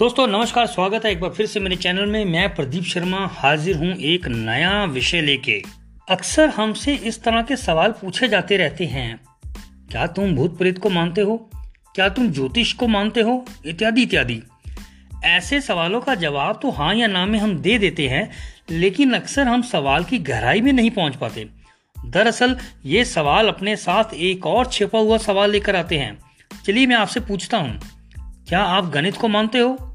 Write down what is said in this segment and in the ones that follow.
दोस्तों, नमस्कार, स्वागत है एक बार फिर से मेरे चैनल में। मैं प्रदीप शर्मा हाजिर हूँ एक नया विषय लेके। अक्सर हमसे इस तरह के सवाल पूछे जाते रहते हैं। क्या तुम भूत प्रेत को मानते हो? क्या तुम ज्योतिष को मानते हो? इत्यादि इत्यादि। ऐसे सवालों का जवाब तो हाँ या ना में हम दे देते हैं, लेकिन अक्सर हम सवाल की गहराई में नहीं पहुँच पाते। दरअसल, ये सवाल अपने साथ एक और छिपा हुआ सवाल लेकर आते हैं। चलिए मैं आपसे पूछता हूँ। क्या आप गणित को मानते हो?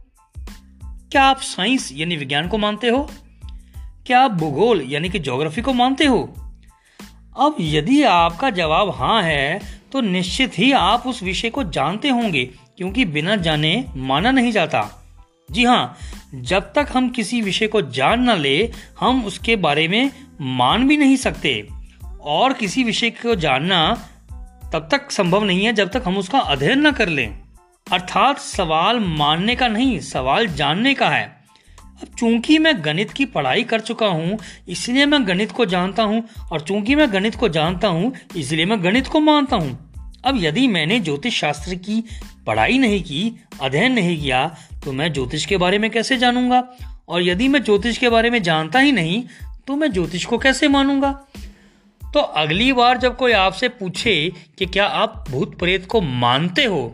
क्या आप साइंस यानी विज्ञान को मानते हो? क्या आप भूगोल यानी कि ज्योग्राफी को मानते हो? अब यदि आपका जवाब हाँ है तो निश्चित ही आप उस विषय को जानते होंगे, क्योंकि बिना जाने माना नहीं जाता। जी हाँ जब तक हम किसी विषय को जान न ले, हम उसके बारे में मान भी नहीं सकते। और किसी विषय को जानना तब तक संभव नहीं है जब तक हम उसका अध्ययन न कर लें। अर्थात सवाल मानने का नहीं, सवाल जानने का है। अब चूँकि मैं गणित की पढ़ाई कर चुका हूँ, इसलिए मैं गणित को जानता हूँ, और चूँकि मैं गणित को जानता हूँ, इसलिए मैं गणित को मानता हूँ। अब यदि मैंने ज्योतिष शास्त्र की पढ़ाई नहीं की, अध्ययन नहीं किया तो मैं ज्योतिष के बारे में कैसे जानूँगा? और यदि मैं ज्योतिष के बारे में जानता ही नहीं तो मैं ज्योतिष को कैसे मानूँगा? तो अगली बार जब कोई आपसे पूछे कि क्या आप भूत प्रेत को मानते हो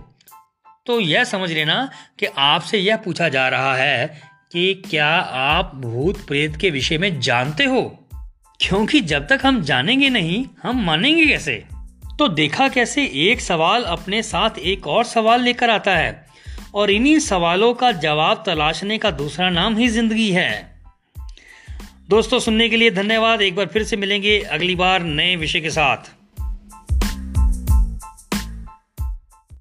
तो यह समझ लेना कि आपसे यह पूछा जा रहा है कि क्या आप भूत प्रेत के विषय में जानते हो? क्योंकि जब तक हम जानेंगे नहीं, हम मानेंगे कैसे? तो देखा कैसे एक सवाल अपने साथ एक और सवाल लेकर आता है और इन्हीं सवालों का जवाब तलाशने का दूसरा नाम ही ज़िंदगी है। दोस्तों, सुनने के लिए धन्यवाद। एक बार फिर से मिलेंगे अगली बार नए विषय के साथ।